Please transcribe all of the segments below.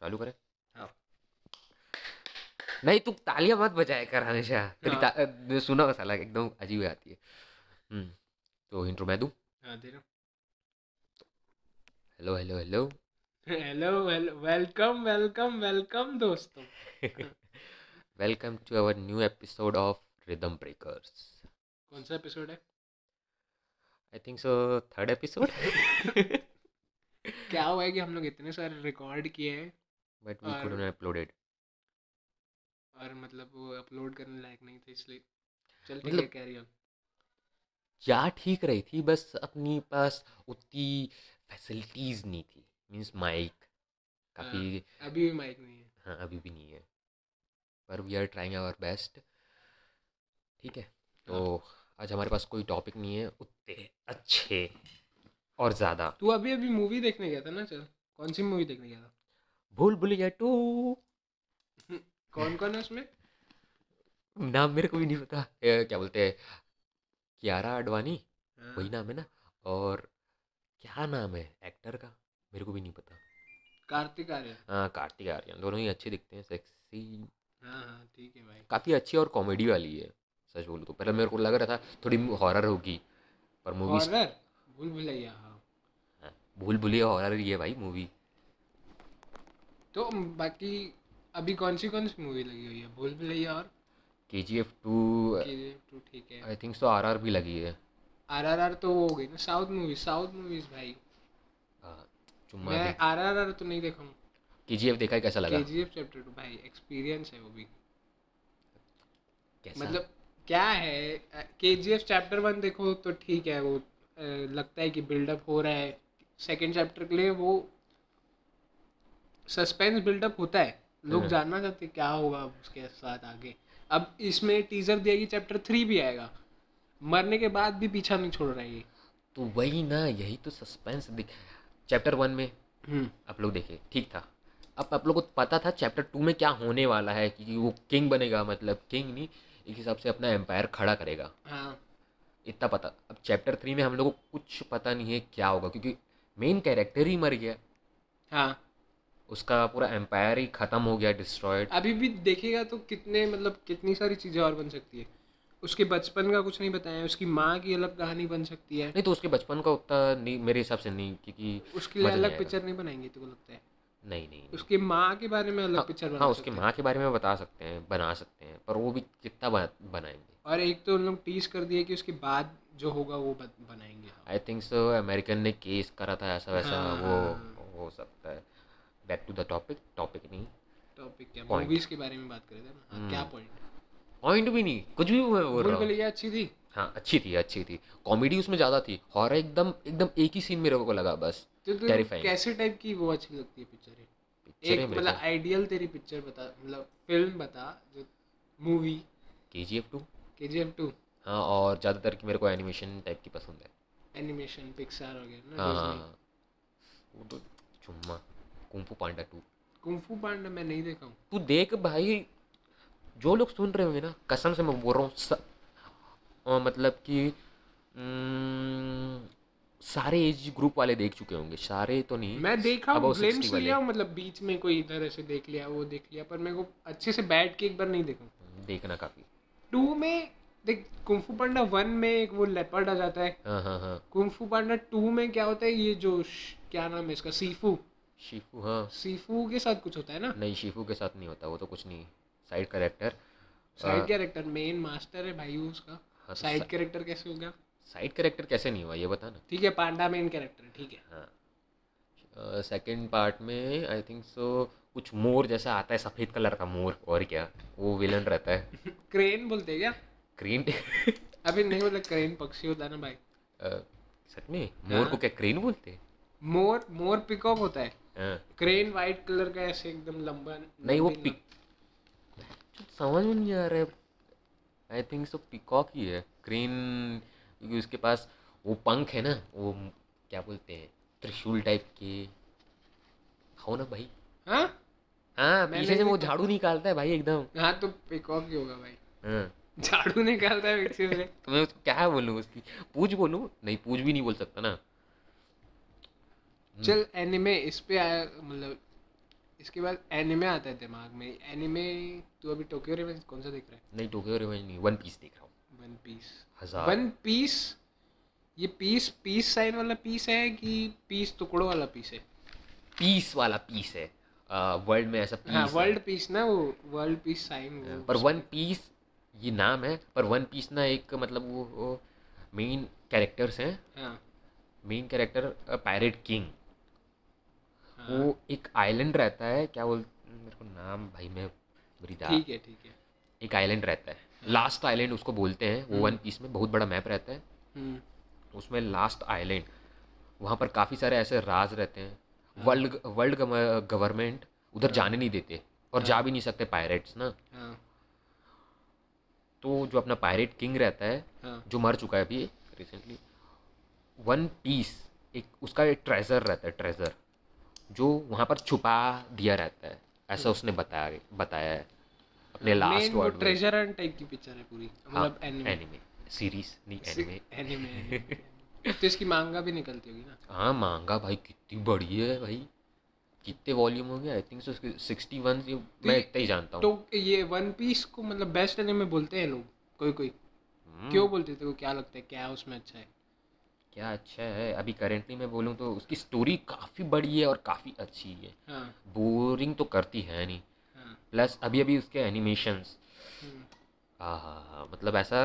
चालू करें हाँ। नहीं तू तालियाँ मत बजाया कर हमेशा तेरी हाँ। ता, अ, सुना हो साला एकदम अजीब आती है। हम्म तो इंट्रो मैं दूँ हाँ दे रहा hello hello hello hello well welcome welcome welcome दोस्तों welcome to our new episode of Rhythm Breakers कौन सा एपिसोड है? I think so third episode क्या हुआ है कि हम लोग इतने सारे रिकॉर्ड किए हैं? बट वी कुडंट अपलोडेड और मतलब वो अपलोड करने लायक नहीं थे इसलिए। चल ठीक है कैरी ऑन जा ठीक रही थी? बस अपनी पास उतनी फैसिलिटीज़ नहीं थी। मींस माइक काफ़ी अभी भी माइक नहीं है। हाँ अभी भी नहीं है। पर we are trying our best ठीक है? तो आज हमारे पास कोई टॉपिक नहीं है उतने अच्छे और ज़्यादा। तू अभी अभी मूवी देखने गया था ना चल। कौन सी मूवी देखने गया था? भूल भुलैया टू। कौन कौन है उसमें? नाम मेरे को भी नहीं पता। ए, क्या बोलते हैं? कियारा आडवाणी हाँ, वही नाम है ना? और क्या नाम है एक्टर का? मेरे को भी नहीं पता। कार्तिक आर्यन। हाँ कार्तिक आर्यन। दोनों ही अच्छे दिखते हैं सेक्सी हाँ हाँ ठीक है भाई। काफ़ी अच्छी और कॉमेडी वाली है। सच बोलूँ तो। पहले मेरे को लग रहा था थोड़ी हॉरर होगी पर मूवी भूल भुलैया हाँ। भूल भुलैया हॉरर ही है भाई मूवी तो बाकी अभी कौन सी कौन सी मूवी लगी हुई है? भूल भुलैया और के जी एफ़ टू टू ठीक है। I think so R R भी लगी है। आर आर आर तो वो हो गई ना साउथ मूवी साउथ मूवीज़ भाई। हाँ, चुम्मा मैं आर आर आर तो नहीं देखा हूँ। के जी एफ़ देखा है कैसा लगा? के जी एफ़ चैप्टर टू भाई एक्सपीरियंस है वो भी। कैसा? मतलब क्या है? के जी एफ़ चैप्टर वन देखो तो ठीक है वो लगता है कि बिल्डअप हो रहा है। सेकेंड चैप्टर के लिए वो सस्पेंस बिल्डअप होता है। लोग हाँ। जानना चाहते हैं क्या होगा उसके साथ आगे। अब इसमें टीजर दिया कि चैप्टर थ्री भी आएगा। मरने के बाद भी पीछा नहीं छोड़ रहा है ये। तो वही ना यही तो सस्पेंस दिख चैप्टर वन में। हम्म। आप लोग देखे ठीक था। अब आप लोग को पता था चैप्टर टू में क्या होने वाला है कि वो किंग बनेगा मतलब किंग नहीं। एक हिसाब से अपना एम्पायर खड़ा करेगा। हाँ। इतना पता। अब चैप्टर थ्री में हम लोग को कुछ पता नहीं है क्या होगा क्योंकि मेन कैरेक्टर ही मर गया। हाँ। उसका पूरा एम्पायर ही खत्म हो गया डिस्ट्रॉयड अभी भी देखेगा तो कितने मतलब कितनी सारी चीज़ें और बन सकती है। उसके बचपन का कुछ नहीं बताया उसकी माँ की अलग कहानी बन सकती है। नहीं तो उसके बचपन का उतना नहीं मेरे हिसाब से नहीं क्योंकि उसके लिए अलग पिक्चर नहीं बनाएँगे तो लगता है? नहीं नहीं। उसकी माँ के बारे में अलग हाँ, पिक्चर बना हाँ सकते उसकी माँ के बारे में बता सकते हैं बना सकते हैं पर वो भी कितना बनाएँगे। और एक तो उन लोग टीज कर दिए कि उसके बाद जो होगा वो बनाएँगे आई थिंक सो अमेरिकन ने केस करा था ऐसा वैसा हाँ, वो हाँ। हो सकता है। Back to the topic topic नहीं। टॉपिक क्या? मूवीज़ के बारे में बात कर रहे थे हाँ, क्या। पॉइंट पॉइंट भी नहीं कुछ भी बोल रहा हूँ। अच्छी थी। हाँ अच्छी थी अच्छी थी। कॉमेडी उसमें ज़्यादा थी। हॉरर एकदम एकदम एक ही सीन मेरे को लगा बस। तो तो Terrifying. कैसे टाइप की वो अच्छी लगती है पिक्चर एक मतलब आइडियल तेरी पिक्चर बता मतलब फ़िल्म बता जो मूवी के जी एफ़ टू के जी एफ़ टू हाँ और ज़्यादातर की मेरे को एनिमेशन टाइप की पसंद है एनिमेशन पिक्सार वगैरह ना हाँ हाँ। हाँ। वो तो चुम्मा kung fu panda two kung fu panda मैं नहीं देखा हूँ तू देख भाई जो लोग सुन रहे होंगे ना कसम से मैं बोल रहा हूँ. मतलब कि सारे एज ग्रुप वाले देख चुके होंगे। सारे तो नहीं मैं देखा हूँ Above 60 ग्लिम्स लिया हूँ मतलब बीच में कोई इधर ऐसे देख लिया वो देख लिया पर मेरे को अच्छे से बैठ के एक बार नहीं देखा। देखना काफ़ी। टू में देख कुंफू पांडा वन में एक वो लेपर्ड आ जाता है। हाँ हाँ हाँ। कुंफू पांडा टू में क्या होता है ये जो क्या नाम है इसका सीफू शिफू हाँ। सीफू के साथ कुछ होता है ना? नहीं शिफू के साथ नहीं होता वो तो कुछ नहीं। Side character side character main master है भाई उसका। हाँ, तो साइड कैरेक्टर कैसे हो गया? साइड कैरेक्टर कैसे नहीं हुआ ये बता ना। ठीक है पांडा मेन कैरेक्टर है ठीक है। हाँ। सेकंड पार्ट में आई थिंक सो कुछ मोर जैसा आता है सफ़ेद कलर का मोर और क्या वो विलन रहता है। क्रेन बोलते क्या? क्रीन अभी नहीं बोला क्रेन पक्षी होता है ना भाई। सच में? मोर को क्या क्रेन बोलते हैं? मोर मोर पिकॉक होता है। हाँ। क्रेन वाइट कलर का ऐसे एकदम लंबा नहीं वो पिक समझ में नहीं आ रहा है। आई थिंक सो पिकॉक ही है। क्रेन क्योंकि उसके पास वो पंख है ना वो क्या बोलते हैं त्रिशूल टाइप के। खाओ ना भाई। हाँ? हाँ पीछे से वो झाड़ू निकालता है भाई एकदम। हाँ तो पिकॉक ही होगा भाई। हाँ। झाड़ू निकालता है मिक्सी से। तो मैं उसको क्या बोलूँ उसकी? पूछ बोलूँ? नहीं पूछ भी नहीं बोल सकता ना। चल एनिमे इस पे आया मतलब इसके बाद एनिमे आता है दिमाग में। एनिमे तू अभी टोक्यो रिवेंज कौन सा देख रहा है? नहीं टोक्यो रिवेंज नहीं वन पीस देख रहा है। वन पीस हज़ार वन पीस ये पीस पीस साइन वाला पीस है कि पीस टुकड़ों वाला पीस है? पीस वाला पीस है। वर्ल्ड में ऐसा पीस हाँ। वर्ल्ड पीस ना वो वर्ल्ड पीस साइन पर वन पीस ये नाम है पर वन पीस ना एक मतलब वो, वो मेन कैरेक्टर्स हैं। मेन कैरेक्टर पायरेट किंग वो एक आइलैंड रहता है क्या बोल मेरे को नाम भाई मैं ठीक है ठीक है। एक आइलैंड रहता है। लास्ट आइलैंड उसको बोलते हैं वो वन पीस में बहुत बड़ा मैप रहता है। हम्म, उसमें लास्ट आइलैंड वहाँ पर काफ़ी सारे ऐसे राज रहते हैं। वर्ल्ड वर्ल्ड गवर्नमेंट उधर जाने नहीं देते और जा भी नहीं सकते पायरेट्स ना। हाँ। तो जो अपना पायरेट किंग रहता है हाँ। जो मर चुका है अभी रिसेंटली वन पीस एक उसका एक ट्रेजर रहता है ट्रेजर जो वहाँ पर छुपा दिया रहता है ऐसा उसने बताया बताया है। अपने last word treasure hunt type की पिक्चर है पूरी मतलब एनिमे एनिमे सीरीज़ नहीं एनिमे एनिमे तो इसकी मांगा भी निकलती होगी ना? हाँ मांगा भाई कितनी बड़ी है भाई। कितने वॉल्यूम हो गया I think so sixty one मैं इतना ही जानता हूँ। तो ये वन पीस को मतलब बेस्ट एनिमे बोलते हैं लोग? कोई कोई। हम्म, क्यों बोलते थे क्या लगता है? क्या उसमें अच्छा है? क्या अच्छा है? अभी करेंटली मैं बोलूँ तो उसकी स्टोरी काफ़ी बड़ी है और काफ़ी अच्छी है। हाँ। बोरिंग तो करती है नहीं। प्लस अभी अभी उसके एनिमेशंस हम्म, हाँ हाँ हाँ मतलब ऐसा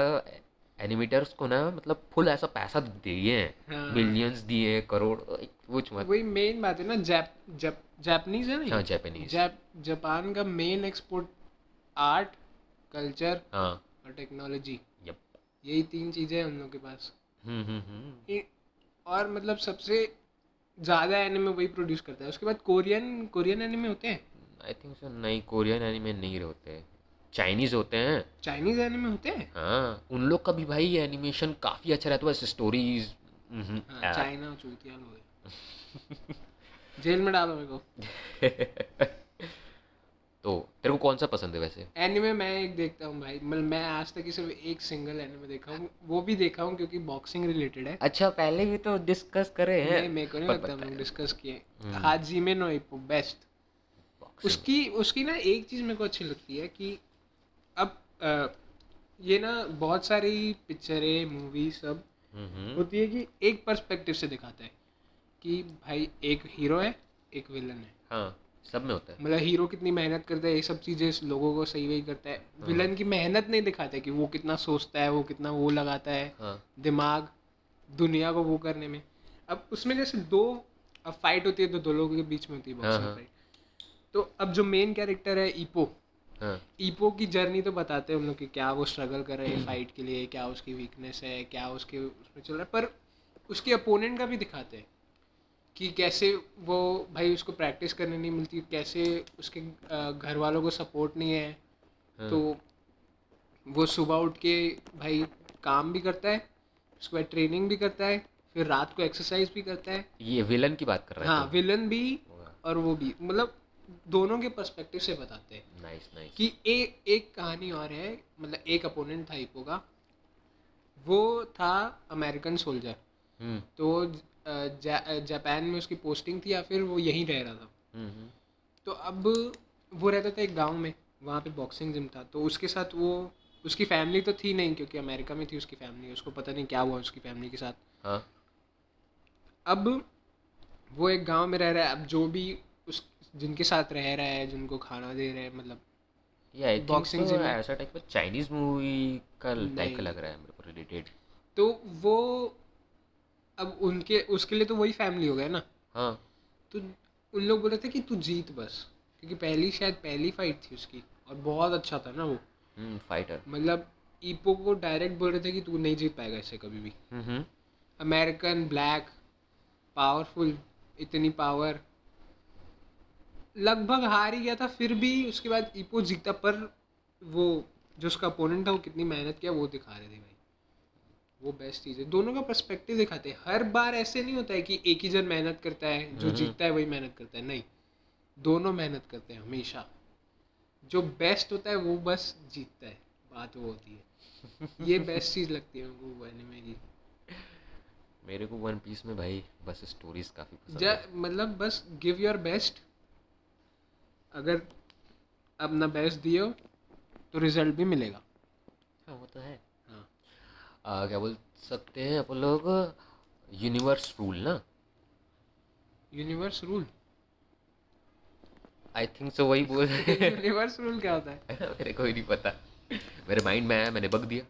एनिमेटर्स को ना मतलब फुल ऐसा पैसा दिए हैं। हाँ। मिलियंस दिए करोड़ कुछ मत। वही मेन बात है ना जैप जैप जापानीज है ना हाँ? जापानीज जैप जापान का मेन एक्सपोर्ट आर्ट कल्चर हाँ। और टेक्नोलॉजी यप यही तीन चीज़ें हैं उन लोगों के पास। हम्म हम्म हम्म। और मतलब सबसे ज़्यादा एनिमे वही प्रोड्यूस करता है। उसके बाद कोरियन कोरियन एनिमे होते हैं? आई थिंक सो नहीं कोरियन एनिमे नहीं होते। चाइनीज़ होते हैं। चाइनीज़ एनिमे होते हैं? हाँ उन लोग का भी भाई एनिमेशन काफ़ी अच्छा रहता है बस स्टोरीज चाइना चूतिया लोग जेल में डालो मेरे को। तो तेरे को कौन सा पसंद है वैसे? एनिमे मैं एक देखता हूँ भाई। मतलब मैं आज तक सिर्फ़ एक सिंगल एनिमे देखा हूँ। वो भी देखा हूँ क्योंकि बॉक्सिंग रिलेटेड है। अच्छा पहले भी तो डिस्कस करे हैं। नहीं मेरे को नहीं लगता हम डिस्कस किए। हम्म। Hajime no Ippo best. उसकी उसकी ना एक चीज़ मेरे को अच्छी लगती है कि अब अ, ये ना बहुत सारी पिक्चरें मूवी सब होती है कि एक पर्सपेक्टिव से दिखाता है कि भाई एक हीरो है एक विलन है। हाँ सब में होता है। मतलब हीरो कितनी मेहनत करता है ये सब चीज़ें लोगों को सही वही करता है। हाँ। विलन की मेहनत नहीं दिखाता है कि वो कितना सोचता है वो कितना वो लगाता है। हाँ। दिमाग दुनिया को वो करने में। अब उसमें जैसे दो अब फाइट होती है तो दो लोगों के बीच में होती है हाँ, बॉक्सिंग हाँ। फाइट तो अब जो मेन कैरेक्टर है ईपो हाँ। ईपो की जर्नी तो बताते हैं हम लोग कि क्या वो स्ट्रगल कर रहे। हैं फाइट के लिए क्या उसकी वीकनेस है क्या उसके उसमें चल रहा है। पर उसके अपोनेंट का भी दिखाते हैं कि कैसे वो भाई उसको प्रैक्टिस करने नहीं मिलती कैसे उसके घर वालों को सपोर्ट नहीं है। हाँ। तो वो सुबह उठ के भाई काम भी करता है उसके बाद ट्रेनिंग भी करता है फिर रात को एक्सरसाइज भी करता है। ये विलन की बात कर रहा है हाँ विलन भी और वो भी। मतलब दोनों के पर्सपेक्टिव से बताते हैं। नाइस नाइस कि एक एक कहानी और है मतलब एक अपोनेंट था इपो का। वो था अमेरिकन सोल्जर हम्म। तो अ, जा, जापान में उसकी पोस्टिंग थी या फिर वो यहीं रह रहा था। हम्म हम्म, तो अब वो रहता था एक गाँव में वहाँ पे बॉक्सिंग जिम था। तो उसके साथ वो उसकी फैमिली तो थी नहीं क्योंकि अमेरिका में थी उसकी फैमिली उसको पता नहीं क्या हुआ उसकी फैमिली के साथ। हाँ। अब वो एक गाँव में रह रहा है। अब जो भी उस जिनके साथ रह रहा है जिनको खाना दे रहे हैं मतलब ये आई थिंक Boxing gym ऐसा टाइप का चाइनीज़ मूवी का टाइप का लग रहा है मेरे को रिलेटेड तो वो अब उनके उसके लिए तो वही फैमिली हो गया ना। हाँ। तो उन लोग बोल रहे थे कि तू जीत बस क्योंकि पहली शायद पहली फाइट थी उसकी और बहुत अच्छा था ना वो। हम्म फाइटर मतलब ईपो को डायरेक्ट बोल रहे थे कि तू नहीं जीत पाएगा इससे कभी भी। हम्म हम्म। अमेरिकन ब्लैक पावरफुल इतनी पावर लगभग हार ही गया था फिर भी उसके बाद ईपो जीता पर वो जो उसका अपोनेंट था वो कितनी मेहनत किया वो दिखा रहे थे भाई। वो बेस्ट चीज़ है। दोनों का पर्सपेक्टिव दिखाते हैं। हर बार ऐसे नहीं होता है कि एक ही जन मेहनत करता है जो हम्म। जीतता है वही मेहनत करता है। नहीं। दोनों मेहनत करते हैं हमेशा। जो बेस्ट होता है वो बस जीतता है। बात वो होती है। ये बेस्ट चीज़ लगती है मेरे एनिमे की। मेरे को वन पीस में भाई बस स्टोरीज काफ़ी पसंद मतलब बस गिव योर बेस्ट अगर अपना बेस्ट दियो तो रिज़ल्ट भी मिलेगा। हाँ वो तो है। हाँ। आ, क्या बोल सकते हैं अपन लोग यूनिवर्स रूल ना? Universe rule I think so वही बोल यूनिवर्स रूल क्या होता है? मेरे को ही नहीं पता। मेरे माइंड में आया मैंने बग दिया।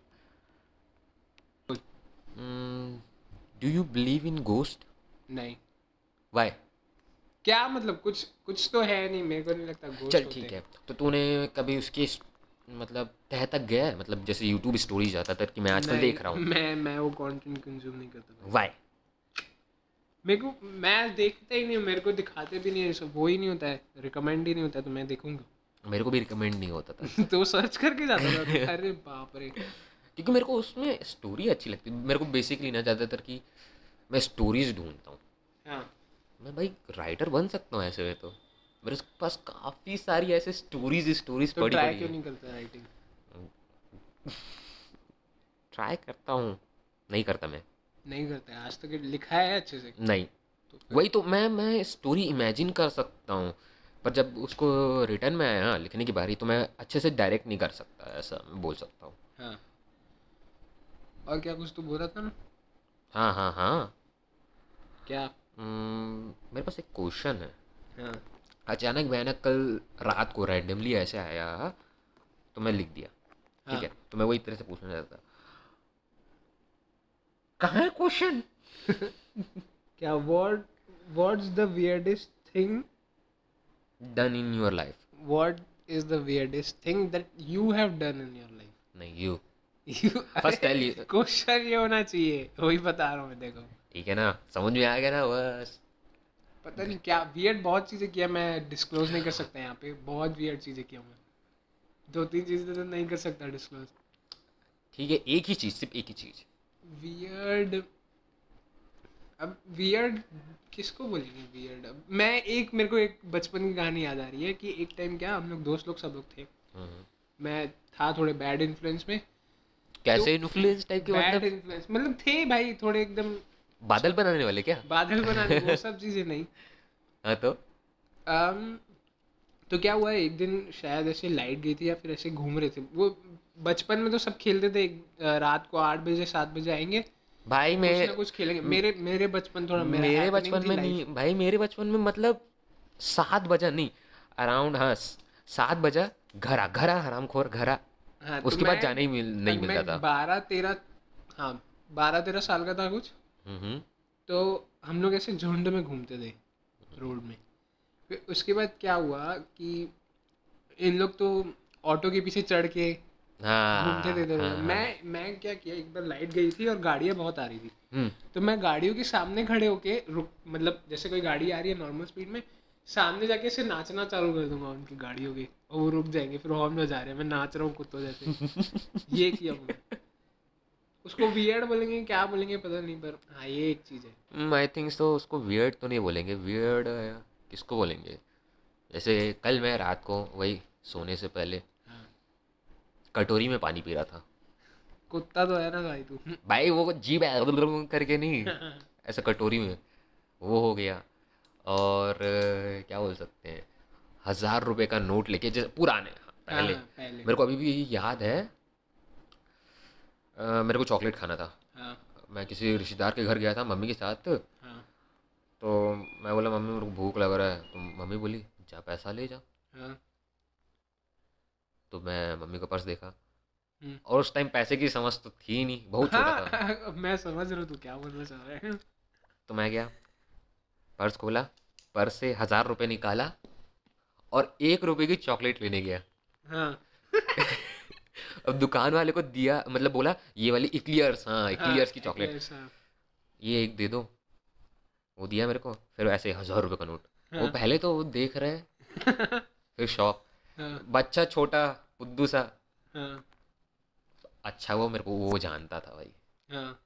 Do you believe in ghost नहीं। वाई क्या मतलब कुछ कुछ तो है नहीं मेरे को नहीं लगता चल ठीक है। तो तूने कभी उसकी मतलब तह तक गया है? मतलब जैसे यूट्यूब स्टोरी जाता था कि मैं आजकल देख रहा हूँ। मैं मैं वो कंटेंट कंज्यूम नहीं करता। वाई मेरे को मैं देखता ही नहीं हूँ मेरे को दिखाते भी नहीं है सब वो ही नहीं होता है रिकमेंड ही नहीं होता तो मैं देखूँगा। मेरे को भी रिकमेंड नहीं होता था। तो सर्च करके जाता था अरे बाप रे। क्योंकि मेरे को उसमें स्टोरी अच्छी लगती मेरे को बेसिकली ना ज़्यादातर कि मैं स्टोरीज ढूंढता हूँ। हाँ। मैं भाई राइटर बन सकता हूँ ऐसे में तो। मेरे पास काफ़ी सारी ऐसे स्टोरीज स्टोरीज तो पड़ी ट्राई क्यों नहीं करता राइटिंग ट्राई करता हूँ। नहीं करता मैं। नहीं करता आज तक लिखा है अच्छे से। नहीं। तो वही तो मैं मैं स्टोरी इमेजिन कर सकता हूँ। पर जब उसको रिटर्न में आया लिखने की बारी तो मैं अच्छे से डायरेक्ट नहीं कर सकता ऐसा मैं बोल सकता हूँ। हाँ। और क्या कुछ तो बोल रहा था ना? हाँ हाँ हाँ। क्या? मेरे पास एक क्वेश्चन है। हाँ। अचानक मैंने कल रात को रैंडमली ऐसे आया तो मैं लिख दिया। ठीक हाँ। है तो मैं वही तरह से पूछना चाहता था कहाँ है क्वेश्चन क्या what what's the weirdest thing done in your life what is the weirdest thing that you have done in your life नहीं you you First tell you. Question ये होना चाहिए वही बता रहा हूँ मैं देखो। ठीक है ना? समझ में आ गया ना? बस। पता नहीं क्या वियर्ड बहुत चीज़ें किया मैं डिस्क्लोज नहीं कर सकता यहाँ पे। बहुत वियर्ड चीज़ें किया मैं। दो तीन चीज़ें तो नहीं कर सकता डिस्क्लोज ठीक है एक ही चीज़ सिर्फ़ एक ही चीज़। वियर्ड अब वियर्ड किसको बोलेंगे वियर्ड अब मैं एक मेरे को एक बचपन की कहानी याद आ रही है कि एक टाइम क्या हम लोग दोस्त लोग सब लोग थे। हम्म। मैं था थोड़े बैड इन्फ्लुएंस में। कैसे इन्फ्लुएंस टाइप के मतलब? मतलब थे भाई थोड़े एकदम बादल बनाने वाले क्या? बादल बनाने वो सब चीज़ें नहीं। हाँ तो? um, तो क्या हुआ एक दिन शायद ऐसे लाइट गई थी या फिर ऐसे घूम रहे थे। वो बचपन में तो सब खेलते थे रात को आठ बजे सात बजे आएँगे। भाई मैं कुछ खेलेंगे। मेरे मेरे बचपन थोड़ा मेरा मेरे बचपन में नहीं भाई मेरे बचपन में मतलब सात बजा नहीं अराउंड हाँ सात बजा घरा घरा हरामखोर घरा। हाँ, तो उसके बाद जाने ही मिल, नहीं मिलता था। बारह तेरह हाँ बारह तेरह साल का था कुछ। हम्म। तो हम लोग ऐसे झुंड में घूमते थे रोड में। फिर उसके बाद क्या हुआ कि इन लोग तो ऑटो के पीछे चढ़ के हाँ घूमते थे इधर हाँ, हाँ। मैं मैं क्या किया एक बार लाइट गई थी और गाड़ियाँ बहुत आ रही थी। हम्म। तो मैं गाड़ियों के सामने खड़े होके रुक मतलब जैसे कोई गाड़ी आ रही है नॉर्मल स्पीड में सामने जाके ऐसे नाचना चालू कर दूँगा उनकी गाड़ियों के और वो रुक जाएँगे फिर हॉर्न बजा रहे हैं मैं नाच रहा हूँ कुत्तों जैसे। ये किया मैंने उसको वियर्ड बोलेंगे क्या बोलेंगे पता नहीं पर हाँ ये एक चीज़ है। आई थिंक तो उसको वियर्ड तो नहीं बोलेंगे वियर्ड किसको बोलेंगे? जैसे कल मैं रात को वही सोने से पहले हाँ। कटोरी में पानी पी रहा था। कुत्ता तो है ना भाई तू। भाई वो है करके नहीं। ऐसा कटोरी में वो हो गया। और क्या बोल सकते हैं हज़ार रुपए का नोट लेके जैसे पुराने पहले। हाँ, पहले। मेरे को अभी भी याद है अ, मेरे को चॉकलेट खाना था। हाँ। मैं किसी रिश्तेदार के घर गया था मम्मी के साथ। हाँ। तो मैं बोला मम्मी मेरे को भूख लग रहा है। तो मम्मी बोली जा पैसा ले जा। हाँ। तो मैं मम्मी का पर्स देखा। हम्म। और उस टाइम पैसे की समझ तो थी नहीं बहुत छोटा था। मैं समझ रहा हूँ तू क्या बोलना चाह रहा है। तो मैं गया पर्स खोला पर्स से हज़ार रुपए निकाला और एक रुपए की चॉकलेट लेने गया। हाँ। अब दुकान वाले को दिया मतलब बोला ये वाली इक्लियर्स हाँ इक्लियर्स की चॉकलेट। हाँ, ये एक दे दो। वो दिया मेरे को फिर ऐसे हज़ार रुपए का नोट। वो हाँ, पहले तो वो देख रहे हैं। फिर शॉक। हाँ, बच्चा छोटा बुद्धू सा। हाँ, अच्छा वो मेरे को वो जानता था भाई। हाँ।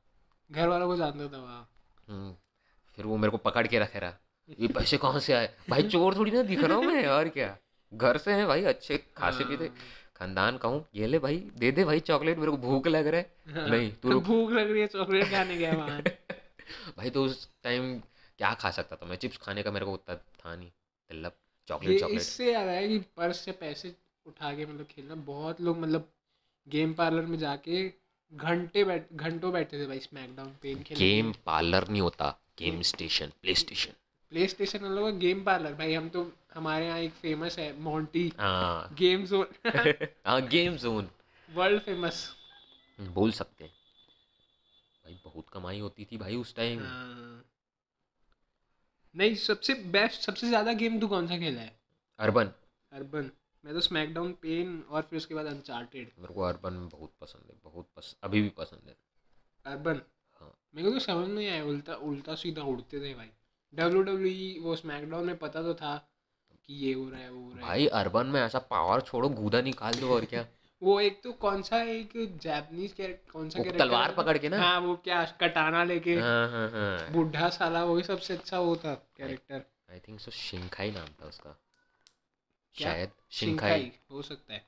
घर वालों को जानता था वहाँ हम्म, फिर वो मेरे को पकड़ के रखे रहा। ये पैसे कहाँ से आए? भाई चोर थोड़ी ना दिख रहा हूँ मैं और क्या? घर से है भाई अच्छे खासे हाँ, खानदान कहूँ ये ले भाई दे दे भाई चॉकलेट मेरे को भूख लग रहा है। हाँ, नहीं तू रुक। भूख लग रही है चॉकलेट खाने गया वहाँ भाई तो उस टाइम क्या खा सकता था मैं? चिप्स खाने का मेरे को उतना था नहीं। मतलब चॉकलेट चॉकलेट। इससे याद आया कि पर्स से पैसे उठा के मतलब खेलना बहुत लोग मतलब गेम पार्लर में जाके घंटे बैठ घंटों बैठते थे भाई स्मैकडाउन पेन खेलने गेम पार्लर नहीं होता game station PlayStation. PlayStation का गेम पार्लर भाई हम तो हमारे यहाँ एक फ़ेमस है मोंटी हाँ। गेम जोन हाँ गेम जोन वर्ल्ड फ़ेमस बोल सकते हैं। भाई बहुत कमाई होती थी भाई उस टाइम हाँ। नहीं सबसे बेस्ट सबसे ज़्यादा गेम तू कौन सा खेला है? अर्बन अर्बन मैं तो स्मैकडाउन पेन और फिर उसके बाद अनचार्टेड मेरे को अर्बन बहुत पसंद है बहुत पसंद अभी भी पसंद है। अर्बन हाँ। मेरे को तो समझ नहीं आया उल्टा उल्टा सीधा उड़ते थे भाई। डब्ल्यू डब्ल्यू वो स्मैकडाउन में पता तो था कि ये हो रहा है वो हो रहा है। भाई अर्बन में ऐसा पावर छोड़ो गूदा निकाल दो और क्या? वो एक तो कौन सा एक जापानीज कैरेक्टर कौन सा तलवार पकड़ के ना? हाँ वो क्या कटाना लेके। हाँ हाँ हाँ। बुढ़ा साला वही सबसे अच्छा वो था कैरेक्टर आई थिंक सो शिंखाई नाम था उसका। क्या? शायद शिंखाई हो सकता है।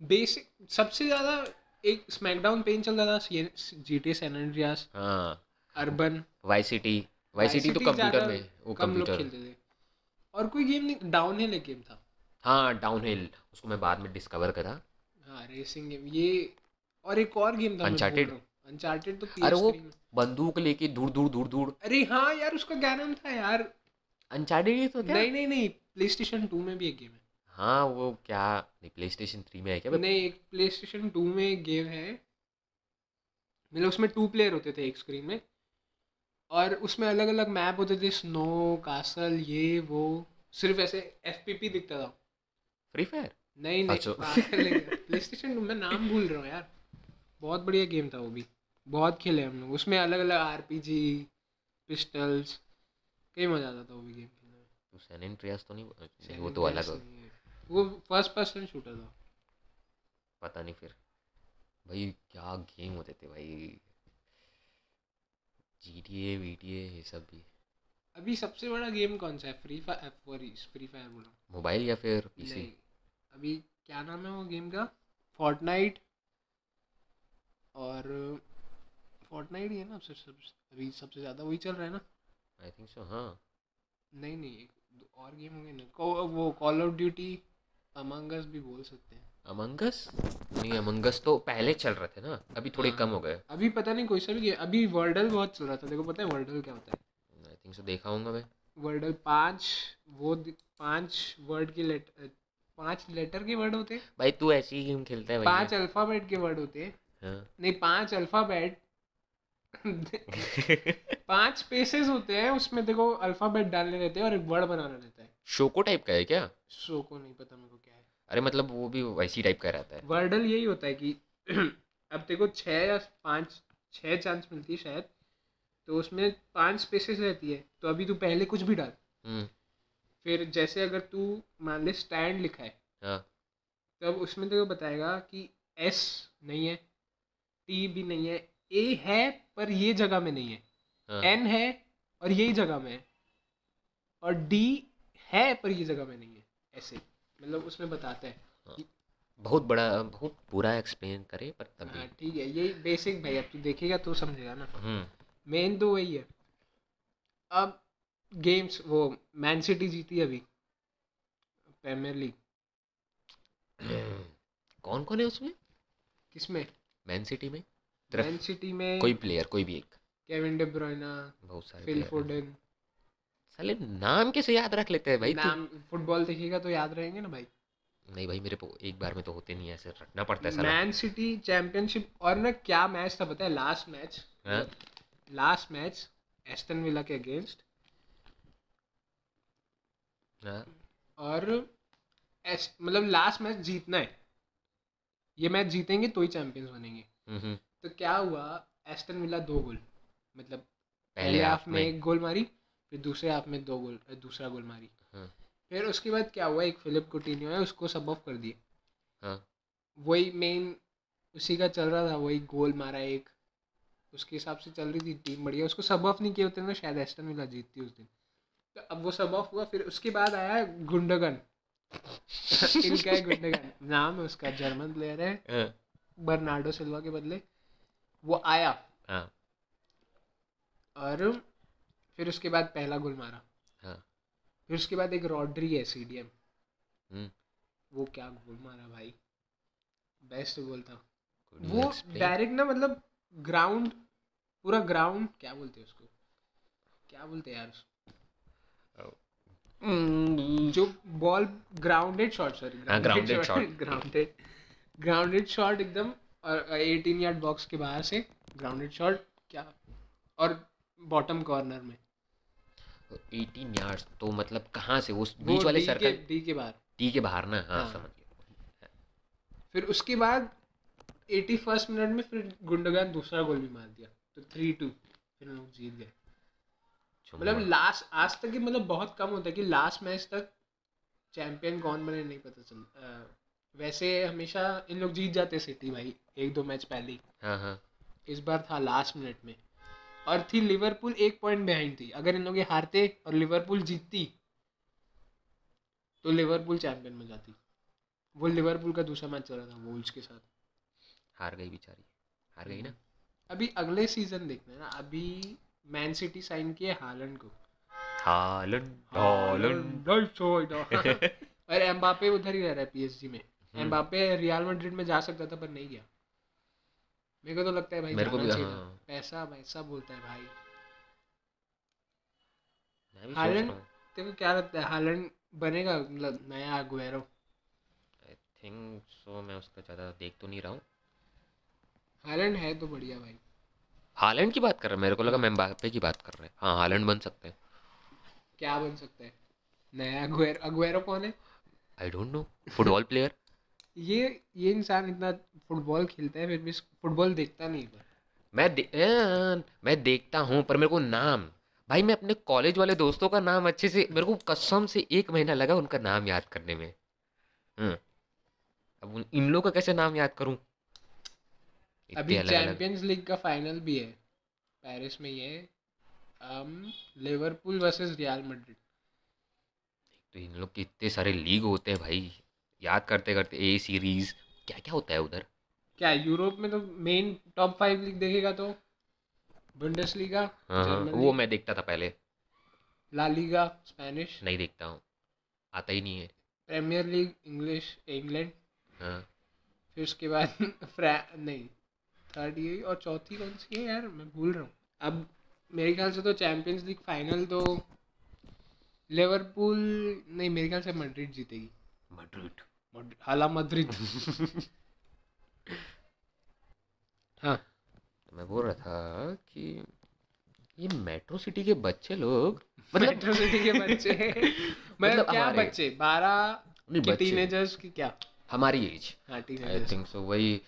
बेसिक सबसे ज़्यादा एक स्मैकडाउन पेन चल रहा था जी टी सैन एंड्रियास हाँ। Urban Vice City Vice City तो कंप्यूटर में वो कंप्यूटर खेलते थे। और कोई गेम नहीं डाउन हिल एक गेम था। हाँ डाउन हिल उसको मैं बाद में डिस्कवर करा। हाँ रेसिंग गेम ये और एक और गेम था Uncharted? अनचार्टेड तो अरे वो बंदूक लेके दूर दूर दूर दूर। अरे हाँ यार उसका क्या नाम था यार? अनचार्टेड तो क्या? नहीं नहीं नहीं प्ले स्टेशन टू में भी एक गेम है। हाँ वो क्या? नहीं प्ले स्टेशन थ्री में है क्या? नहीं एक प्ले स्टेशन टू में एक गेम है। मतलब उसमें टू प्लेयर होते थे एक स्क्रीन में। और उसमें अलग अलग मैप होते थे स्नो कासल ये वो। सिर्फ़ ऐसे एफ़ पी पी दिखता था। फ्री फायर नहीं नहीं अच्छा। प्ले स्टेशन मैं नाम भूल रहा हूँ यार। बहुत बढ़िया गेम था वो भी। बहुत खेले हम लोग। उसमें अलग अलग आर पी जी पिस्टल्स कई मज़ा आता था वो भी गेम खेलने में। तो सैन तो नहीं नहीं वो तो अलग है। वो फ़र्स्ट पर्सन शूटर था। पता नहीं फिर। भाई क्या गेम होते थे भाई। G T A V T A ये सब भी अभी सबसे बड़ा गेम कौन सा है? फ्री फायर फ्री फायर बोला मोबाइल या फिर पीसी अभी क्या नाम है वो गेम का? फोर्टनाइट और फोर्टनाइट ही है ना सबसे सबसे अभी सबसे ज़्यादा वही चल रहा है ना? आई थिंक सो हाँ। नहीं नहीं एक और गेम होंगे ना। वो कॉल ऑफ़ ड्यूटी अमंगस भी बोल सकते हैं। अमंगस नहीं अमंगस तो पहले चल रहे थे ना अभी थोड़े हाँ। कम हो गए। अभी पता नहीं कोई सा भी अभी वर्डल बहुत चल रहा था देखो पता है वर्डल क्या होता है? आई थिंक सो देखा हूँगा मैं। वर्डल पाँच वो पाँच वर्ड के लेटर पाँच लेटर के वर्ड होते हैं। भाई तू ऐसी ही गेम खेलता है पाँच अल्फ़ाबेट के वर्ड होते हैं। हाँ। नहीं पाँच अल्फ़ाबेट पाँच स्पेसेस होते हैं उसमें देखो अल्फ़ाबेट डालने रहते हैं और एक वर्ड बनाना रहता है। शोको टाइप का है क्या? शोको नहीं पता मेरे को क्या है। अरे मतलब वो भी वैसी टाइप का रहता है। वर्डल यही होता है कि अब देखो छः या पाँच छः चांस मिलती है शायद तो उसमें पाँच स्पेसेस रहती है तो अभी तू पहले कुछ भी डाल। हम्म। फिर जैसे अगर तू मान ले स्टैंड लिखा है हाँ। तब उसमें तेको बताएगा कि एस नहीं है टी भी नहीं है ए है पर ये जगह में नहीं है। हाँ। एन है और यही जगह में है और डी है पर ये जगह में नहीं है ऐसे। मतलब उसमें बताता है। बहुत बड़ा बहुत बुरा एक्सप्लेन करे पर तब हाँ ठीक है यही बेसिक भाई अब तू देखेगा तो समझेगा ना। हम्म। मेन तो वही है। अब गेम्स वो मैन सिटी जीती अभी प्रीमियर लीग कौन कौन है उसमें? किसमें? मैन सिटी में? मैन सिटी में कोई प्लेयर कोई भी एक। केविन डे ब्रुयना बहुत सारे फिल फोर्डन साले नाम कैसे याद रख लेते हैं भाई तू? नाम फुटबॉल देखिएगा तो याद रहेंगे ना भाई। नहीं भाई मेरे को एक बार में तो होते नहीं है ऐसे रखना पड़ता है साला। मैन सिटी चैंपियनशिप और ना क्या मैच था पता है लास्ट मैच हाँ? लास्ट मैच एस्टन विला के अगेंस्ट हाँ? और एस मतलब लास्ट मैच जीतना है। ये मैच जीतेंगे तो ही चैंपियंस बनेंगे। हम्म, हम्म, तो क्या हुआ एस्टन विला दो गोल मतलब पहले हाफ़ में। एक गोल मारी फिर दूसरे हाफ़ में दो गोल दूसरा गोल मारी। हाँ। फिर उसके बाद क्या हुआ एक फिलिप कुटिन्यो है उसको सब ऑफ़ कर दिए। हाँ। वही मेन उसी का चल रहा था वही गोल मारा एक। उसके हिसाब से चल रही थी टीम बढ़िया। उसको सब ऑफ़ नहीं किए होते ना शायद एस्टन विला जीतती उस दिन। तो अब वो सब ऑफ़ हुआ फिर उसके बाद आया गुंडगन इल्काई गुंडगन नाम है उसका जर्मन प्लेयर है। हाँ। बर्नार्डो सिल्वा के बदले। वो आया। हाँ। और फिर उसके बाद पहला गोल मारा। हाँ। फिर उसके बाद एक रॉड्री है सीडीएम हम्म। वो क्या गोल मारा भाई। बेस्ट गोल था। वो डायरेक्ट ना मतलब ग्राउंड पूरा ग्राउंड क्या बोलते हैं उसको? क्या बोलते हैं यार उसको? हम्म, जो बॉल ग्राउंडेड शॉट सॉरी हाँ, grounded shot. Grounded grounded shot एकदम और 18 यार्ड बॉक्स के बाहर से ग्राउंडेड शॉट क्या? और बॉटम कॉर्नर में। 18 यार्ड्स तो मतलब कहाँ से? उस बीच वाले डी के सर्कल डी के बाहर। टी के बाहर ना? हाँ हाँ। समझ गया। फिर उसके बाद 81st मिनट में फिर गुंडोगान दूसरा गोल भी मार दिया। तो 3-2 फिर लोग जीत गए। मतलब लास्ट आज तक ही मतलब बहुत कम होता है कि लास्ट मैच तक चैंपियन कौन बने नहीं पता चल वैसे हमेशा इन लोग जीत जाते सिटी भाई एक दो मैच पहले हाँ। हाँ इस बार था लास्ट मिनट में। और थी लिवरपूल एक पॉइंट बिहाइंड थी। अगर इन लोग हारते और लिवरपूल जीतती तो लिवरपूल चैंपियन में जाती। वो लिवरपूल का दूसरा मैच चल रहा था वोल्स के साथ। हार गई बेचारी। हार गई ना? अभी अगले सीज़न देखना है ना। अभी मैन सिटी साइन किए हालैंड को। हालैंड हालैंड और एम्बापे उधर ही रह रहा है पीएसजी में। हम्म। एम्बापे रियल मैड्रिड में जा सकता था पर नहीं गया। मेरे को तो लगता है भाई मेरे को भी, हाँ। पैसा पैसा बोलता है भाई। हालैंड तेरे को क्या लगता है हालैंड बनेगा मतलब नया अगुएरो आई थिंक सो मैं उसका ज़्यादा देख तो नहीं रहा हूँ। हालैंड है तो बढ़िया भाई। हालैंड की बात कर रहे हैं मेरे को लगा मैं एम्बापे की बात कर रहे हैं। हाँ हालैंड बन सकते हैं। क्या बन सकता है? नया अगुएरो अगुएरो कौन है? I don't know football player ये ये इंसान इतना फुटबॉल खेलता है फिर भी फुटबॉल देखता नहीं है। मैं दे, मैं देखता हूँ पर मेरे को नाम। भाई मैं अपने कॉलेज वाले दोस्तों का नाम अच्छे से मेरे को कसम से एक महीना लगा उनका नाम याद करने में। हम्म। अब इन लोगों का कैसे नाम याद करूँ? अभी। चैंपियंस लीग का फाइनल भी है। पेरिस में ये लिवरपूल वर्सेस रियल मैड्रिड तो इन लोग के इतने सारे लीग होते हैं भाई। याद करते करते ए सीरीज़ क्या क्या होता है उधर? क्या यूरोप में तो मेन टॉप फाइव लीग देखेगा तो बुंडेसलीगा हाँ हाँ वो लीग, मैं देखता था पहले। ला लीगा स्पेनिश नहीं देखता हूँ आता ही नहीं है। प्रीमियर लीग इंग्लिश इंग्लैंड हाँ। फिर उसके बाद नहीं थर्ड ये और चौथी कौन सी है यार मैं भूल रहा हूँ। अब मेरे ख्याल से तो चैंपियंस लीग फाइनल तो लिवरपूल नहीं मेरे ख्याल से मैड्रिड जीतेगी। मैड्रिड मड- हाला मैड्रिड हाँ। तो मैं बोल रहा था कि ये मेट्रो सिटी के बच्चे लोग मतलब मेट्रो सिटी के बच्चे। मतलब मतलब क्या हमारे- बच्चे? बारह नहीं के बच्चे। टीनेजर्स की क्या? हमारी एज हाँ आई टीनेजर्स थिंक सो वही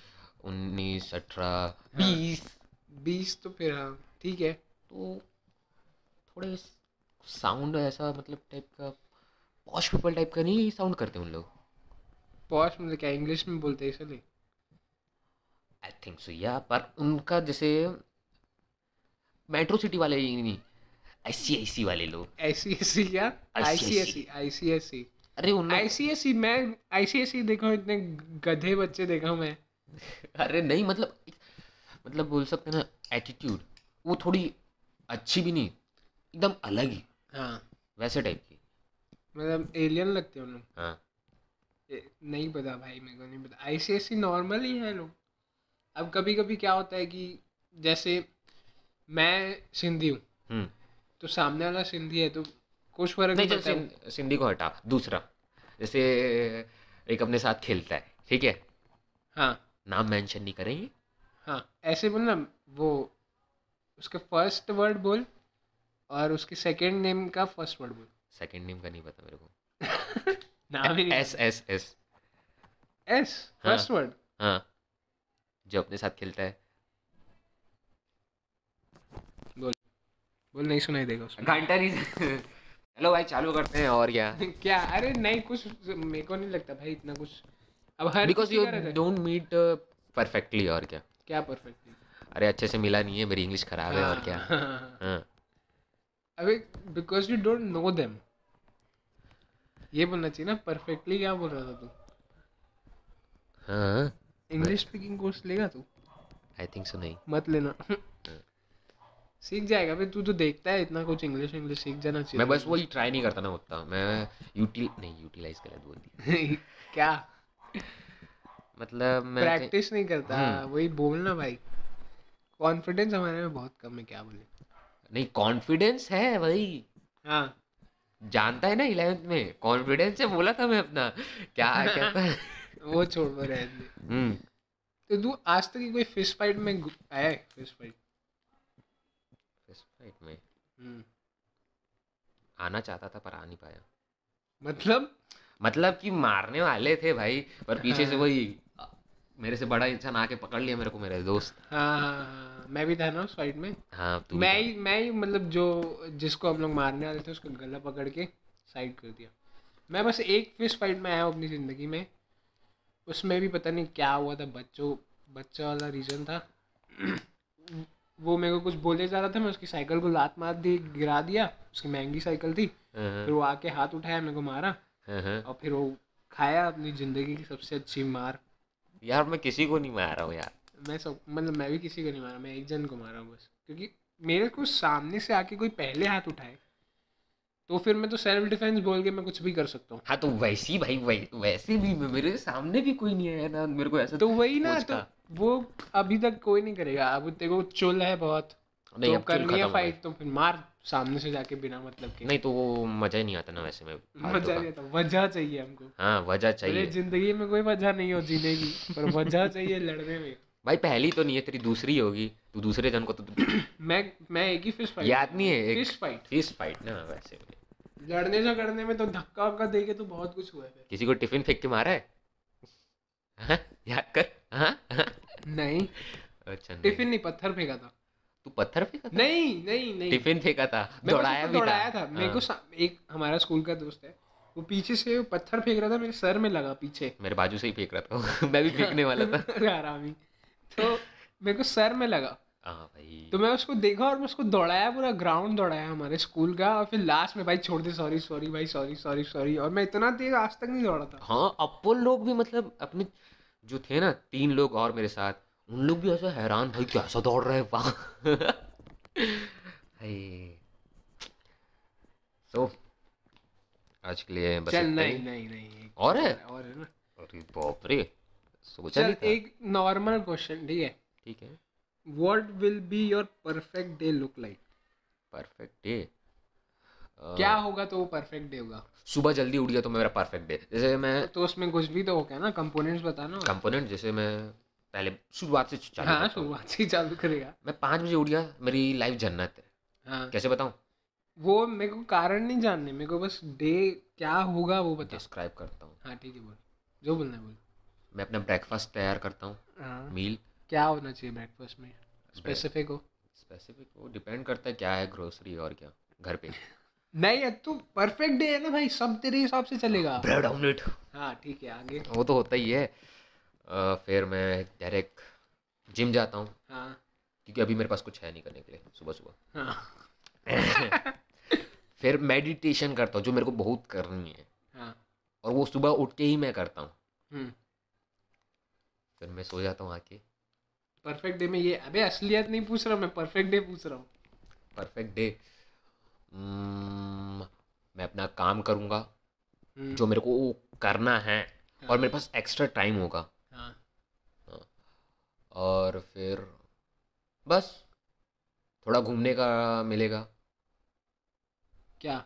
उन्नीस अठारह बीस। बीस तो फिर हाँ ठीक है। तो थोड़े साउंड ऐसा मतलब टाइप का पॉश पीपल टाइप का नहीं साउंड करते उन लोग? पॉश मतलब क्या इंग्लिश में बोलते हैं इसलिए? आई थिंक सो या पर उनका जैसे मेट्रो सिटी वाले ही नहीं ऐसी ऐसी वाले लोग। ऐसी ऐसी क्या? आई सी सी आई सी सी अरे उन आई सी सी मैं आई सी सी देखा हूँ इतने गधे बच्चे देखा हूँ मैं। अरे नहीं मतलब मतलब बोल सकते हैं ना एटीट्यूड वो थोड़ी अच्छी भी नहीं एकदम अलग ही। हाँ। वैसे टाइप की। मतलब एलियन लगते हैं उन लोग। हाँ। नहीं पता भाई मेरे को नहीं पता। आई सी सी नॉर्मल ही है लोग। अब कभी कभी क्या होता है कि जैसे मैं सिंधी हूँ हम्म। तो सामने वाला सिंधी है तो कुछ फ़र्क नहीं पड़ता। सिं- सिंधी को हटा दूसरा। जैसे एक अपने साथ खेलता है ठीक है? हाँ। नाम मेंशन नहीं करेंगे? हाँ ऐसे बोल ना वो उसके फ़र्स्ट वर्ड बोल और उसके सेकंड नेम का फ़र्स्ट वर्ड बोल। सेकंड नेम का नहीं पता मेरे को। नाम ही S S S S. First word हाँ। जो अपने साथ खेलता है। बोल। बोल नहीं सुनाई देगा घंटा नहीं हेलो भाई चालू करते हैं और क्या। क्या? अरे नहीं कुछ मेरे को नहीं लगता भाई इतना कुछ। अब हर बिकॉज़ यू है। डोंट मीट परफेक्टली और क्या। क्या परफेक्ट अरे अच्छे से मिला नहीं है मेरी इंग्लिश खराब है और क्या। हाँ। अबे because you don't know them ये बोलना चाहिए ना परफेक्टली क्या बोल रहा था तू? हाँ। इंग्लिश स्पीकिंग कोर्स लेगा तू? आई थिंक सो नहीं। मत लेना। सीख जाएगा फिर तू तो देखता है इतना कुछ इंग्लिश इंग्लिश सीख जाना चाहिए। मैं बस वही ट्राई नहीं करता ना उतना। मैं यूटिल नहीं यूटिलाइज गलत बोल दिया क्या? मतलब मैं प्रैक्टिस नहीं करता हम्म। वही बोलना भाई। कॉन्फिडेंस हमारे में बहुत कम है क्या बोले? नहीं कॉन्फिडेंस है भाई। हाँ। जानता है ना इलेवेंथ में। कॉन्फिडेंस से बोला था मैं अपना। क्या कहता है वो छोड़ दो रहने दे। हम्म। तो तू आज तक की कोई फ़िश फाइट में आया है? फ़िश फाइट fist fight में? हम्म। आना चाहता था पर आ नहीं पाया। मतलब? मतलब कि मारने वाले थे भाई पर पीछे से हाँ। वही मेरे से बड़ा इंसान आके पकड़ लिया मेरे को मेरे दोस्त। हाँ हाँ हाँ। मैं भी था ना उस फाइट में। हाँ तू मैं ही मैं ही मतलब जो जिसको हम लोग मारने वाले थे उसका गला पकड़ के साइड कर दिया। मैं बस एक फ़िश फाइट में आया हूँ अपनी ज़िंदगी में। उसमें भी पता नहीं क्या हुआ था बच्चों बच्चा वाला रीज़न था। वो मेरे को कुछ बोले जा रहा था मैं उसकी साइकिल को लात मार दी गिरा दिया उसकी महँगी साइकिल थी। हाँ, फिर वो आके हाथ उठाया मेरे को मारा। हाँ, हाँ। और फिर वो खाया अपनी ज़िंदगी की सबसे अच्छी मार। यार मैं किसी को नहीं मार रहा हूँ यार। मैं सब मतलब मैं भी किसी को नहीं मारा मैं एक जन को मारा हूँ बस। क्योंकि मेरे को सामने से आके कोई पहले हाथ उठाए। तो फिर मैं तो सेल्फ डिफेंस बोल के मैं कुछ भी कर सकता हूँ। हाँ तो वैसी भाई वै, वैसे भी मेरे सामने भी कोई नहीं है ना मेरे को ऐसा तो वही ना तो वो अभी तक कोई नहीं करेगा। अब को चुल है बहुत। नहीं तो अब करनी है फाइट तो फिर मार सामने से जाके बिना मतलब के। नहीं तो वो मज़ा ही नहीं आता ना वैसे में मज़ा नहीं आता वजह चाहिए हमको। हाँ वजह चाहिए। ज़िंदगी में कोई वजह नहीं हो जीने की पर वजह चाहिए लड़ने में। भाई पहली तो नहीं है तेरी दूसरी होगी। तू दूसरे जन को तो मैं मैं एक ही फ़िश फाइट याद नहीं है एक फ़िश फाइट फिस्ट फाइट ना वैसे में। लड़ने से करने में तो धक्का वक्का दे के तो बहुत कुछ हुआ है फिर। किसी को टिफ़िन फेंक के मारा है? हाँ? याद कर? हाँ? नहीं। अच्छा टिफ़िन नहीं पत्थर फेंका था। तू पत्थर फेंका था? नहीं नहीं नहीं। टिफ़िन फेंका था। दौड़ाया भी दौड़ाया था। था मेरे को हाँ। एक हमारा स्कूल का दोस्त है वो पीछे से वो पत्थर फेंक रहा था मेरे सर में लगा पीछे। मेरे बाजू से ही फेंक रहा था। मैं भी फेंकने वाला था। आरामी तो मेरे को सर में लगा। हाँ भाई। तो मैं उसको देखा और मैं उसको दौड़ाया पूरा ग्राउंड दौड़ाया हमारे स्कूल का और फिर लास्ट में भाई छोड़ दे सॉरी सॉरी भाई सॉरी सॉरी सॉरी और मैं इतना तेज आज तक नहीं दौड़ा था। हाँ अपन लोग भी मतलब अपने जो थे ना तीन लोग और मेरे साथ उन लोग भी ऐसा हैरान भाई कैसा दौड़ रहे हैं वाह? भाई। सो आज के लिए बस चल नहीं नहीं नहीं और है? और है ना। अरे बाप रे सोचा नहीं था? एक नॉर्मल क्वेश्चन ठीक है? ठीक है। What will be your perfect day look like perfect day क्या होगा तो वो परफेक्ट डे होगा? सुबह जल्दी उठ गया तो मेरा परफेक्ट डे जैसे मैं तो उसमें कुछ भी तो होगा ना? कंपोनेंट्स बताना। कंपोनेंट जैसे मैं पहले शुरुआत से चालू हाँ शुरुआत से चालू करेगा। मैं पाँच बजे उठ गया मेरी लाइफ जन्नत है। हाँ। कैसे बताऊँ? वो मेरे को कारण नहीं जानने मेरे को बस डे क्या होगा वो बता। डिस्क्राइब करता हूँ। हाँ ठीक है बोल। जो बोलना है बोल। मैं अपना ब्रेकफास्ट तैयार करता हूँ हाँ। मील क्या होना चाहिए ब्रेकफास्ट में? स्पेसिफिक हो? स्पेसिफिक वो डिपेंड करता है क्या है ग्रोसरी और क्या? घर पे? नहीं यार तू परफेक्ट डे है ना भाई। सब तेरे हिसाब से चलेगा। ब्रेड ऑमलेट हाँ ठीक है आगे। वो तो होता ही है। अ, फिर मैं डायरेक्ट जिम जाता हूँ। हाँ। क्योंकि अभी मेरे पास कुछ है नहीं करने के लिए सुबह सुबह। हाँ। फिर मेडिटेशन करता हूँ जो मेरे को बहुत करनी है। हाँ। और वो सुबह उठ के ही मैं करता हूँ। हम्म। फिर मैं सो जाता हूँ आके। परफेक्ट डे में ये अबे असलियत नहीं पूछ रहा मैं परफेक्ट डे पूछ रहा हूँ। परफेक्ट डे Hmm, मैं अपना काम करूँगा हम्म, जो मेरे को करना है और मेरे पास एक्स्ट्रा टाइम होगा। हाँ। और फिर बस थोड़ा घूमने का मिलेगा। क्या?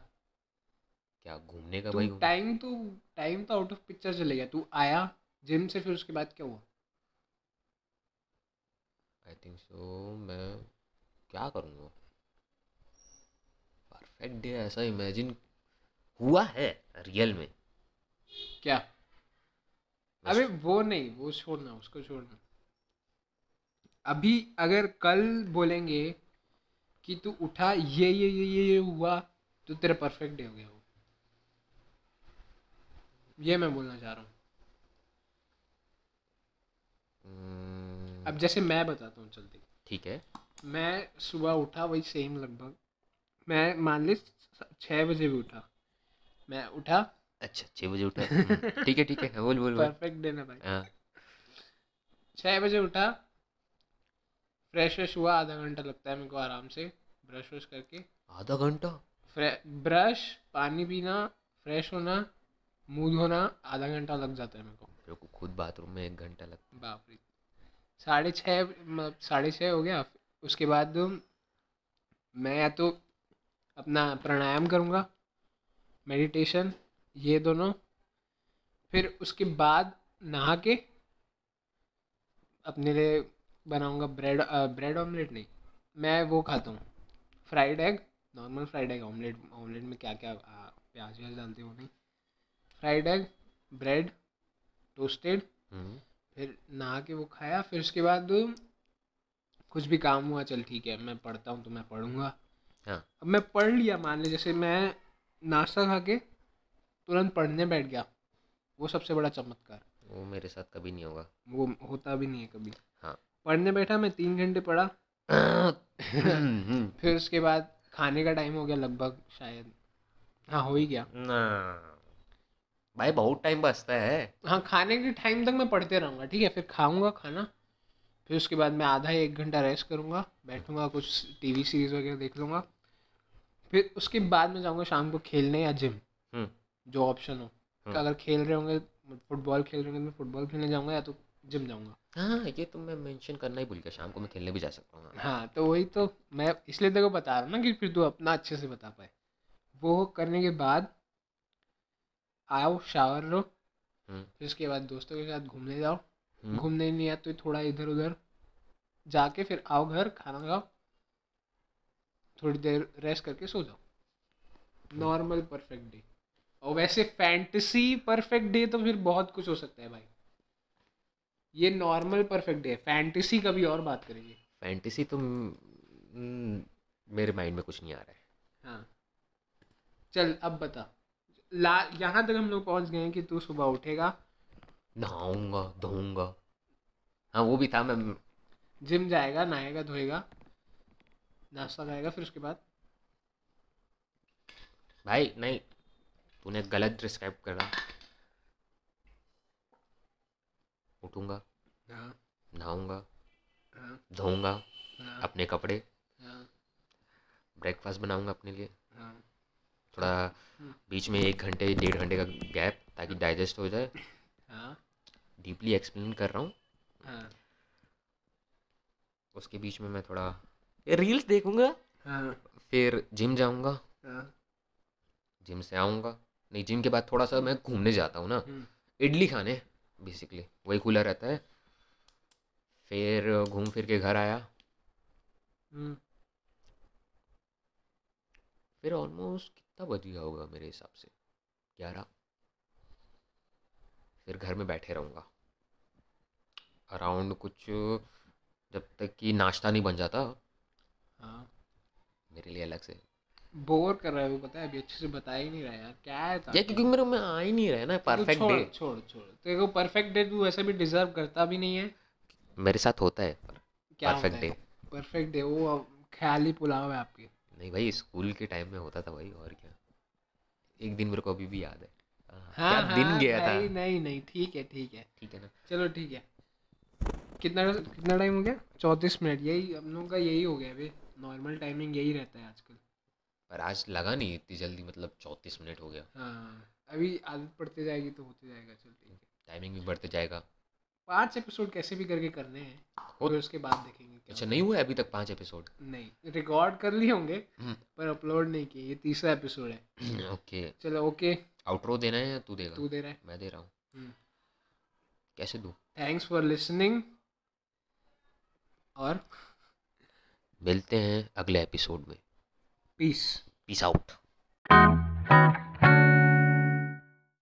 क्या घूमने का भाई टाइम तो टाइम तो आउट ऑफ़ पिक्चर चले गया तू आया जिम से फिर उसके बाद क्या हुआ? आई थिंक सो मैं क्या करूँगा? परफेक्ट डे ऐसा इमेजिन हुआ है रियल में। क्या? अबे वो नहीं वो छोड़ना उसको छोड़ना। अभी अगर कल बोलेंगे कि तू उठा ये ये ये ये ये हुआ तो तेरा परफेक्ट डे हो गया वो। ये मैं बोलना चाह रहा हूँ। Hmm, अब जैसे मैं बताता हूँ चलते। ठीक है। मैं सुबह उठा वही सेम लगभग। मैं मान ली छः बजे भी उठा। मैं उठा। अच्छा छः बजे उठा। हम्म, ठीक है ठीक है हाँ, बोल बोल। परफेक्ट डे ना भाई। हाँ। छः बजे उठा। फ्रेश व्रेश हुआ आधा घंटा लगता है मेरे को आराम से। ब्रश व्रश करके। आधा घंटा? ब्रश पानी पीना फ्रेश होना मुँह धोना आधा घंटा लग जाता है मेरे को। मेरे को खुद बाथरूम में एक घंटा लगता बाप रे। साढ़े छः मतलब साढ़े छः हो गया। उसके बाद मैं या तो अपना प्राणायाम करूँगा मेडिटेशन ये दोनों। फिर उसके बाद नहा के अपने लिए बनाऊँगा ब्रेड ब्रेड ऑमलेट नहीं, मैं वो खाता हूँ। Fried egg normal fried egg omelette omelette में क्या क्या प्याज व्याज डालते हो नहीं। फ्राइड एग ब्रेड टोस्टेड फिर नहा के वो खाया फिर उसके बाद कुछ भी काम हुआ चल ठीक है मैं पढ़ता हूँ तो मैं पढ़ूँगा। हाँ। अब मैं पढ़ लिया मान ले जैसे मैं नाश्ता खा के तुरंत पढ़ने बैठ गया वो सबसे बड़ा चमत्कार। वो मेरे साथ कभी नहीं होगा। वो होता भी नहीं है कभी। हाँ। पढ़ने बैठा मैं तीन घंटे पढ़ा। फिर उसके बाद खाने का टाइम हो गया लगभग शायद। हाँ हो ही गया। ना। भाई बहुत टाइम बचता है। हाँ खाने के टाइम तक मैं पढ़ते रहूँगा ठीक है? फिर खाऊँगा खाना फिर उसके बाद मैं आधा एक घंटा रेस्ट करूँगा बैठूँगा कुछ टीवी सीरीज़ वगैरह देख लूँगा। फिर उसके बाद मैं जाऊँगा शाम को खेलने या जिम हम्म। जो ऑप्शन हो। हम्म। अगर खेल रहे होंगे फुटबॉल खेल रहे होंगे तो मैं फुटबॉल खेलने जाऊँगा या तो जिम जाऊँगा। हाँ ये तो मैं मेंशन करना ही भूल गया शाम को मैं खेलने भी जा सकता हूँ हाँ। हाँ तो वही तो मैं इसलिए तेरे को बता रहा हूँ ना कि फिर तू अपना अच्छे से बता पाए। वो करने के बाद आओ शावर लो। हम्म। फिर उसके बाद दोस्तों के साथ घूमने जाओ। हम्म, घूमने नहीं आया तो थोड़ा इधर उधर जाके फिर आओ घर खाना खाओ। थोड़ी देर रेस्ट करके सो जाओ। नॉर्मल परफेक्ट डे और वैसे फैंटेसी परफेक्ट डे तो फिर बहुत कुछ हो सकता है भाई। ये नॉर्मल परफेक्ट डे है। फैंटेसी का भी और बात करेंगे। फैंटेसी तो मेरे माइंड में कुछ नहीं आ रहा है। हाँ। चल अब बता। ला यहाँ तक हम लोग पहुँच गए हैं कि तू सुबह उठेगा। नहाऊँगा धोऊँगा। हाँ वो भी था मैं जिम जाएगा नहाएगा धोएगा नाश्ता खाएगा फिर उसके बाद? भाई नहीं तूने गलत डिस्क्राइब करा। उठूँगा हाँ। नहाऊँगा हाँ। धोऊँगा हाँ। अपने कपड़े। हाँ। ब्रेकफास्ट बनाऊँगा अपने लिए। हाँ। थोड़ा बीच में एक घंटे डेढ़ घंटे का गैप ताकि डाइजेस्ट हो जाए। हाँ। डीपली एक्सप्लेन कर रहा हूँ। हाँ। उसके बीच में मैं थोड़ा रील्स देखूँगा? हाँ। फिर जिम जाऊँगा। हाँ। जिम से आऊँगा। नहीं जिम के बाद थोड़ा सा मैं घूमने जाता हूँ ना। हम्म, इडली खाने बेसिकली वही खुला रहता है। फिर घूम फिर के घर आया। हम्म, फिर ऑलमोस्ट कितना बज गया होगा मेरे हिसाब से। ग्यारह। फिर घर में बैठे रहूँगा। अराउंड कुछ जब तक कि नाश्ता नहीं बन जाता। हाँ। मेरे लिए अलग से। बोर कर रहा है वो पता है? अभी अच्छे से बता ही नहीं रहा यार। क्या है था या क्योंकि मेरे में आ ही नहीं रहा है ना परफेक्ट डे छोड़ छोड़ तेरे को परफेक्ट डे तू वैसे भी डिजर्व करता भी नहीं है। मेरे साथ होता है पर क्या परफेक्ट डे परफेक्ट डे वो ख्याली पुलाव है आपके। नहीं भाई स्कूल के टाइम में होता था भाई और क्या? एक दिन मेरे को अभी भी याद है। हाँ, हाँ क्या दिन हाँ, गया था? नहीं नहीं नहीं ठीक है ठीक है। ठीक है ना? चलो ठीक है। कितना कितना टाइम हो गया? चौंतीस मिनट यही हम लोगों का यही हो गया अभी। नॉर्मल टाइमिंग यही रहता है आजकल। पर आज लगा नहीं इतनी जल्दी मतलब चौंतीस मिनट हो गया। हाँ अभी आदत पड़ती जाएगी तो होते जाएगा चल ठीक है। टाइमिंग भी बढ़ते जाएगा। पाँच एपिसोड कैसे भी करके करने हैं हो- फिर उसके बाद देखेंगे क्या अच्छा नहीं हुआ अभी तक पाँच एपिसोड? नहीं रिकॉर्ड कर लिए होंगे हम्म। पर अपलोड नहीं किए ये तीसरा एपिसोड है। ओके। चलो ओके आउटरो देना है या तू देगा? तू दे रहा है। मैं दे रहा हूँ। हम्म। कैसे दूँ? थैंक्स फॉर लिसनिंग और? मिलते हैं अगले एपिसोड में। Piece peace out